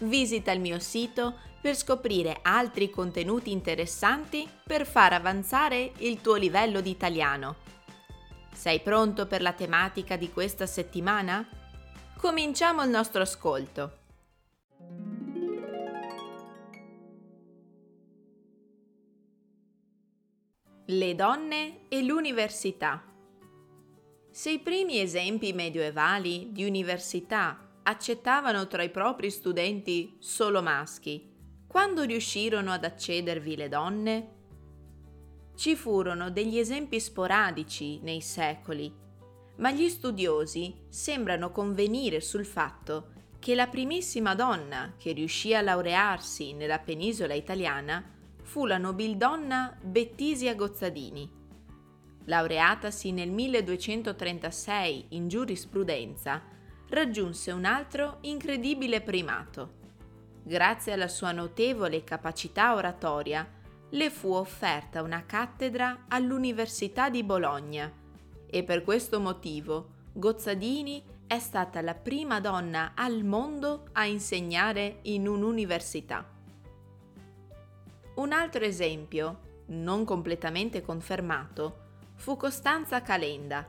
visita il mio sito per scoprire altri contenuti interessanti per far avanzare il tuo livello di italiano. Sei pronto per la tematica di questa settimana? Cominciamo il nostro ascolto. Le donne e l'università. Se i primi esempi medioevali di università accettavano tra i propri studenti solo maschi. Quando riuscirono ad accedervi le donne? Ci furono degli esempi sporadici nei secoli, ma gli studiosi sembrano convenire sul fatto che la primissima donna che riuscì a laurearsi nella penisola italiana fu la nobildonna Bettisia Gozzadini. Laureatasi nel 1236 in giurisprudenza, raggiunse un altro incredibile primato. Grazie alla sua notevole capacità oratoria, le fu offerta una cattedra all'Università di Bologna e per questo motivo Gozzadini è stata la prima donna al mondo a insegnare in un'università. Un altro esempio, non completamente confermato, fu Costanza Calenda,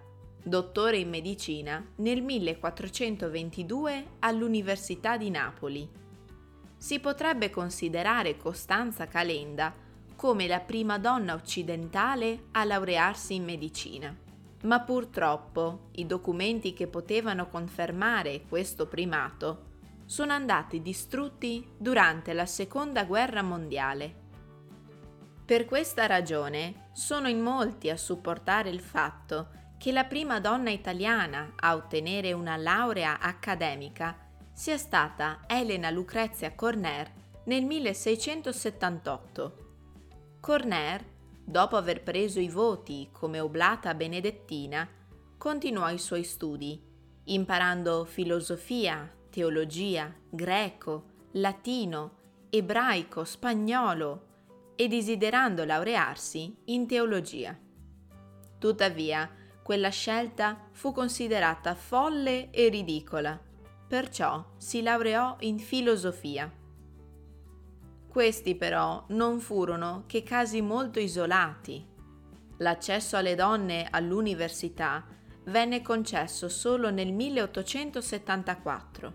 dottore in medicina, nel 1422 all'Università di Napoli. Si potrebbe considerare Costanza Calenda come la prima donna occidentale a laurearsi in medicina. Ma purtroppo i documenti che potevano confermare questo primato sono andati distrutti durante la Seconda Guerra Mondiale. Per questa ragione sono in molti a supportare il fatto che la prima donna italiana a ottenere una laurea accademica sia stata Elena Lucrezia Corner nel 1678. Corner, dopo aver preso i voti come oblata benedettina, continuò i suoi studi, imparando filosofia, teologia, greco, latino, ebraico, spagnolo e desiderando laurearsi in teologia. Tuttavia, quella scelta fu considerata folle e ridicola, perciò si laureò in filosofia. Questi però non furono che casi molto isolati. L'accesso alle donne all'università venne concesso solo nel 1874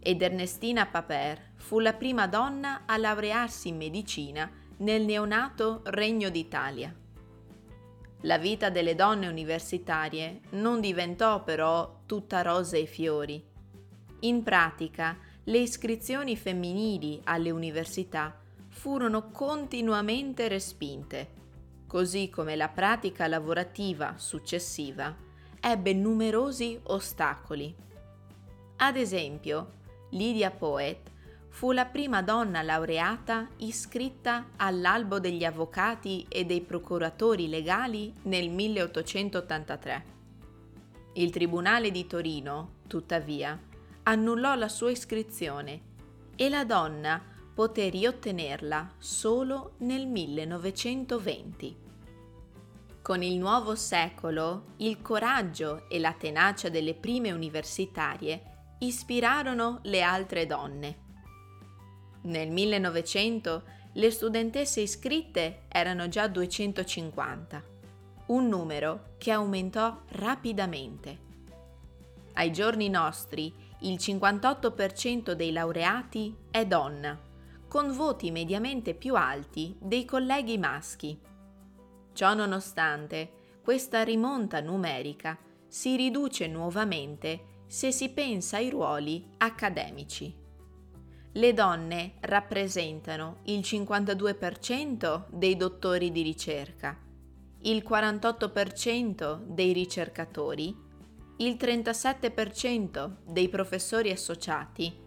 ed Ernestina Paper fu la prima donna a laurearsi in medicina nel neonato Regno d'Italia. La vita delle donne universitarie non diventò però tutta rose e fiori. In pratica, le iscrizioni femminili alle università furono continuamente respinte, così come la pratica lavorativa successiva ebbe numerosi ostacoli. Ad esempio, Lydia Poet fu la prima donna laureata iscritta all'albo degli avvocati e dei procuratori legali nel 1883. Il Tribunale di Torino, tuttavia, annullò la sua iscrizione e la donna poté riottenerla solo nel 1920. Con il nuovo secolo, il coraggio e la tenacia delle prime universitarie ispirarono le altre donne nel 1900 le studentesse iscritte erano già 250, un numero che aumentò rapidamente. Ai giorni nostri il 58% dei laureati è donna, con voti mediamente più alti dei colleghi maschi. Ciò nonostante, questa rimonta numerica si riduce nuovamente se si pensa ai ruoli accademici le donne rappresentano il 52% dei dottori di ricerca, il 48% dei ricercatori, il 37% dei professori associati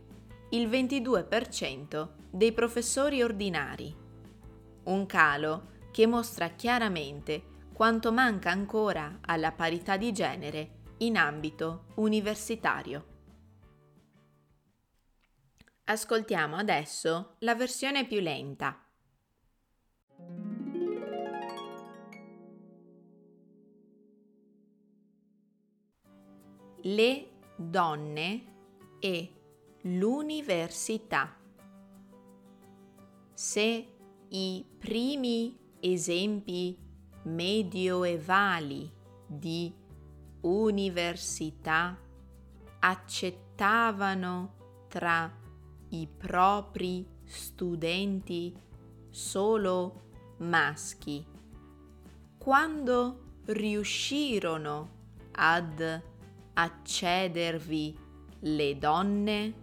il 22% dei professori ordinari. Un calo che mostra chiaramente quanto manca ancora alla parità di genere in ambito universitario. Ascoltiamo adesso la versione più lenta. Le donne e l'università. Se i primi esempi medioevali di università accettavano tra i propri studenti solo maschi. Quando riuscirono ad accedervi le donne,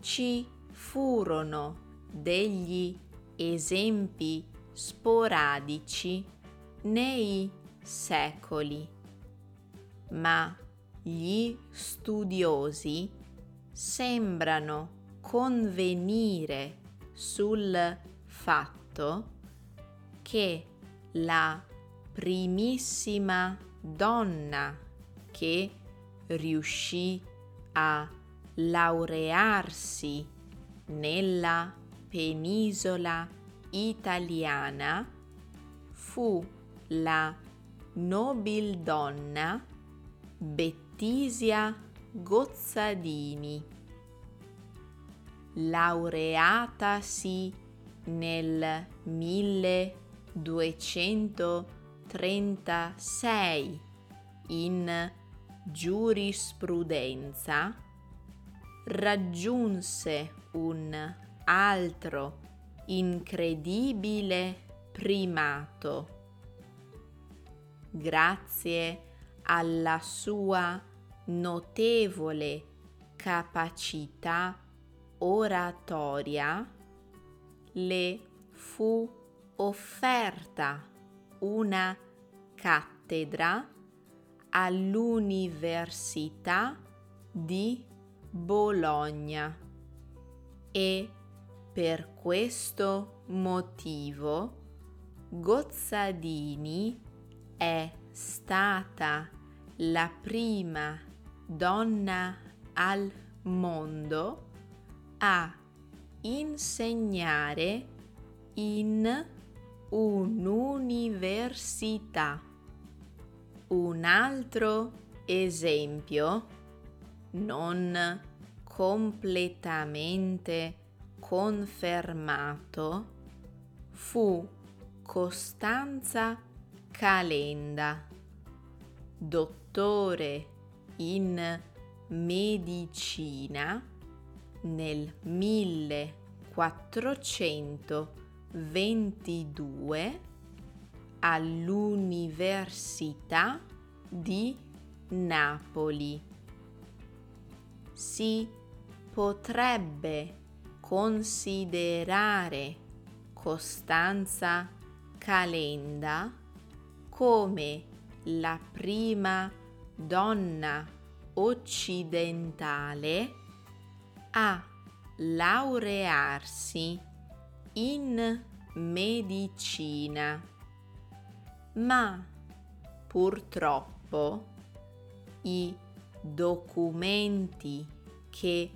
ci furono degli esempi sporadici nei secoli, ma gli studiosi sembrano convenire sul fatto che la primissima donna che riuscì a laurearsi nella penisola italiana fu la nobildonna Bettisia Gozzadini, laureatasi nel 1236 in giurisprudenza, raggiunse un altro incredibile primato. Grazie alla sua notevole capacità oratoria, le fu offerta una cattedra all'Università di Bologna e per questo motivo Gozzadini è stata la prima donna al mondo a insegnare in un'università. Un altro esempio, non completamente confermato, fu Costanza Calenda, dottore in medicina nel 1422 all'Università di Napoli. Si potrebbe considerare Costanza Calenda come la prima donna occidentale a laurearsi in medicina, ma purtroppo i documenti che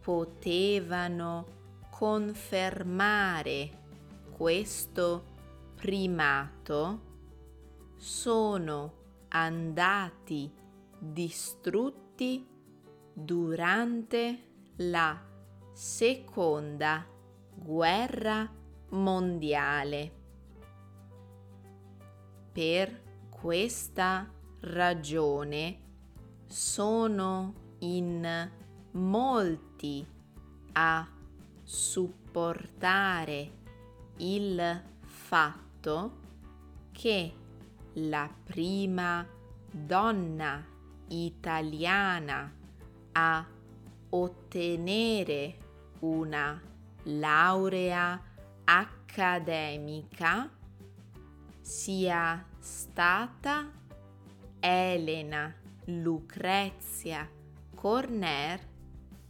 potevano confermare questo primato sono andati distrutti durante la seconda guerra mondiale. Per questa ragione sono in molti a supportare il fatto che la prima donna italiana a ottenere una laurea accademica sia stata Elena Lucrezia Corner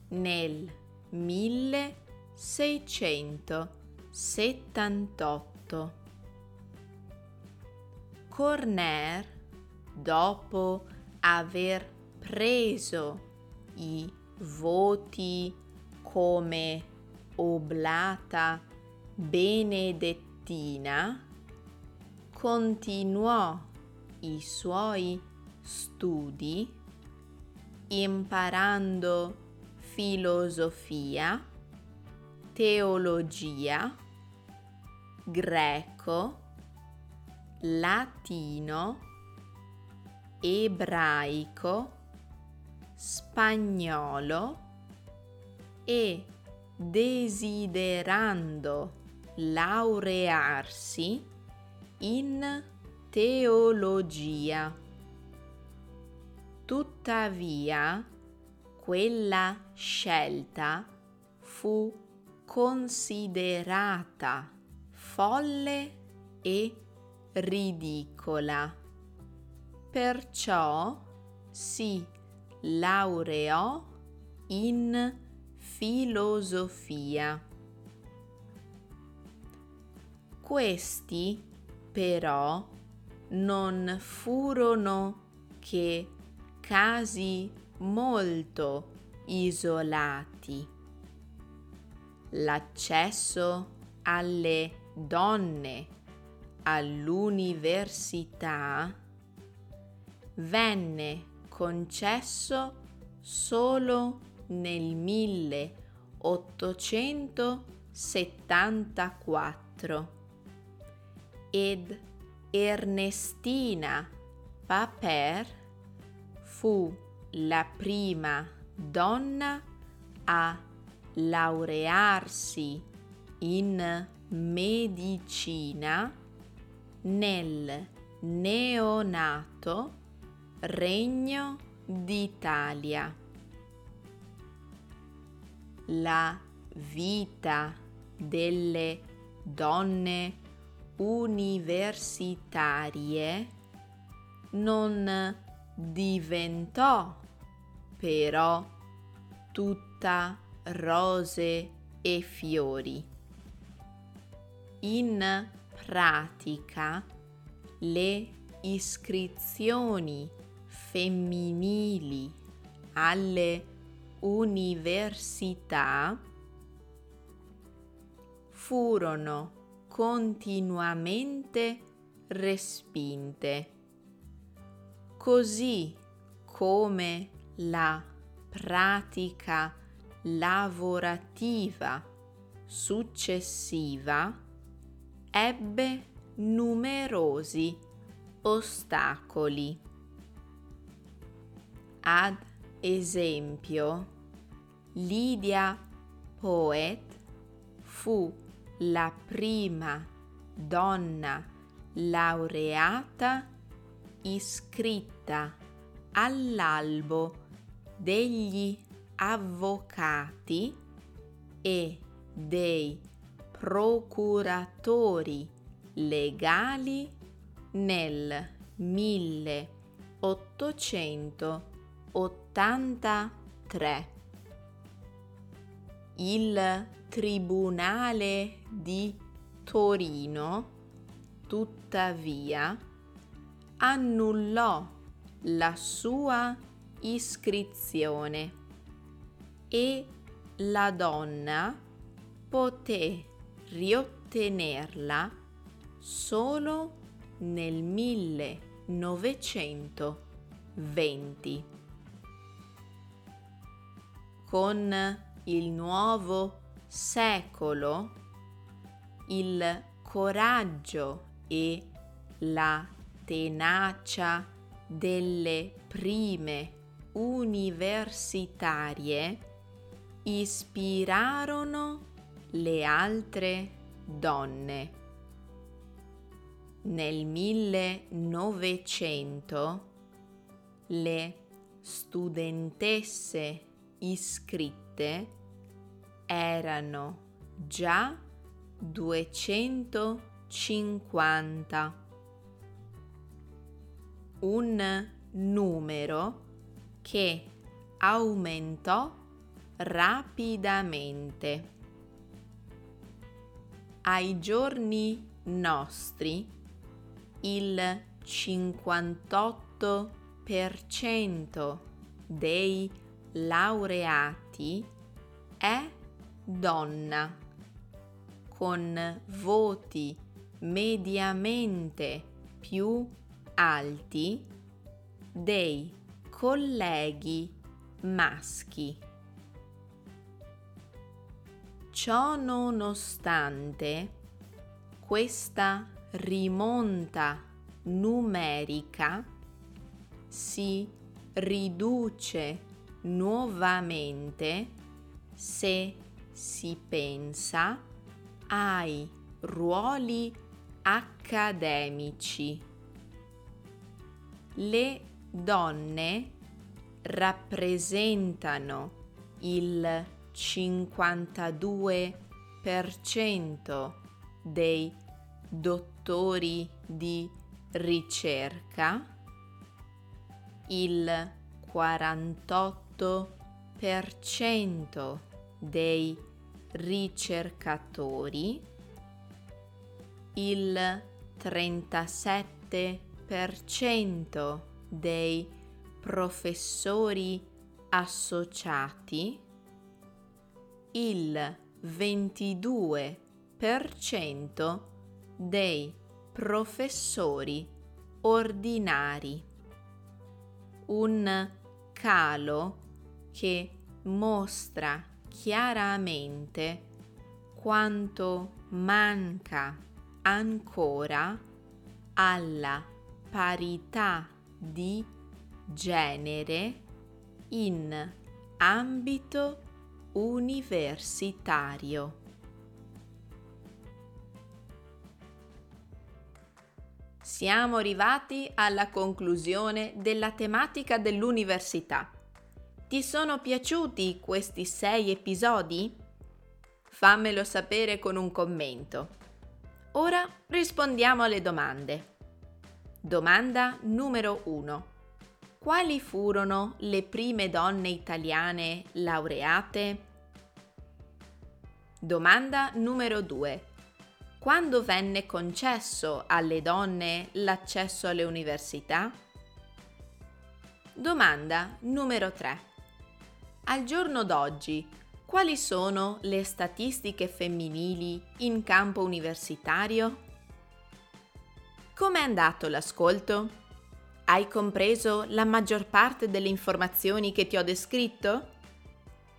nel 1678. Corner, dopo aver preso i voti come oblata benedettina, continuò i suoi studi imparando filosofia, teologia, greco, latino, ebraico, spagnolo e desiderando laurearsi in teologia. Tuttavia, quella scelta fu considerata folle e ridicola. Perciò si laureò in filosofia. Questi però non furono che casi molto isolati. L'accesso alle donne all'università venne concesso solo nel 1874 ed Ernestina Paper fu la prima donna a laurearsi in medicina nel neonato Regno d'Italia. La vita delle donne universitarie non diventò però tutta rose e fiori. In pratica le iscrizioni femminili alle università furono continuamente respinte, così come la pratica lavorativa successiva ebbe numerosi ostacoli. Ad esempio, Lydia Poet fu la prima donna laureata iscritta all'albo degli avvocati e dei procuratori legali nel 1883. Il Tribunale di Torino, tuttavia, annullò la sua iscrizione e la donna poté riottenerla solo nel 1920. Con il nuovo secolo il coraggio e la tenacia delle prime universitarie ispirarono le altre donne. Nel 1900 le studentesse iscritte erano già 250. Un numero che aumentò rapidamente. Ai giorni nostri il 58% dei laureati è donna con voti mediamente più alti dei colleghi maschi. Ciò nonostante, questa rimonta numerica si riduce nuovamente se si pensa ai ruoli accademici. Le donne rappresentano il 52% dei dottori di ricerca, il 48% dei ricercatori, il 37% dei professori associati, il 22% dei professori ordinari. Un calo che mostra chiaramente quanto manca ancora alla parità di genere in ambito universitario. Siamo arrivati alla conclusione della tematica dell'università. Ti sono piaciuti questi sei episodi? Fammelo sapere con un commento. Ora rispondiamo alle domande. Domanda numero 1. Quali furono le prime donne italiane laureate? Domanda numero 2. Quando venne concesso alle donne l'accesso alle università? Domanda numero 3. Al giorno d'oggi, quali sono le statistiche femminili in campo universitario? Com'è andato l'ascolto? Hai compreso la maggior parte delle informazioni che ti ho descritto?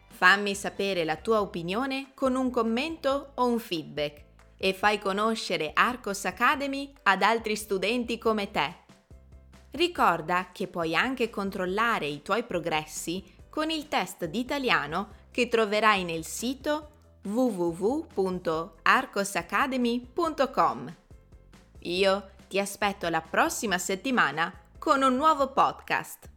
Fammi sapere la tua opinione con un commento o un feedback e fai conoscere Arcos Academy ad altri studenti come te. Ricorda che puoi anche controllare i tuoi progressi con il test di italiano che troverai nel sito www.arcosacademy.com. Io ti aspetto la prossima settimana con un nuovo podcast.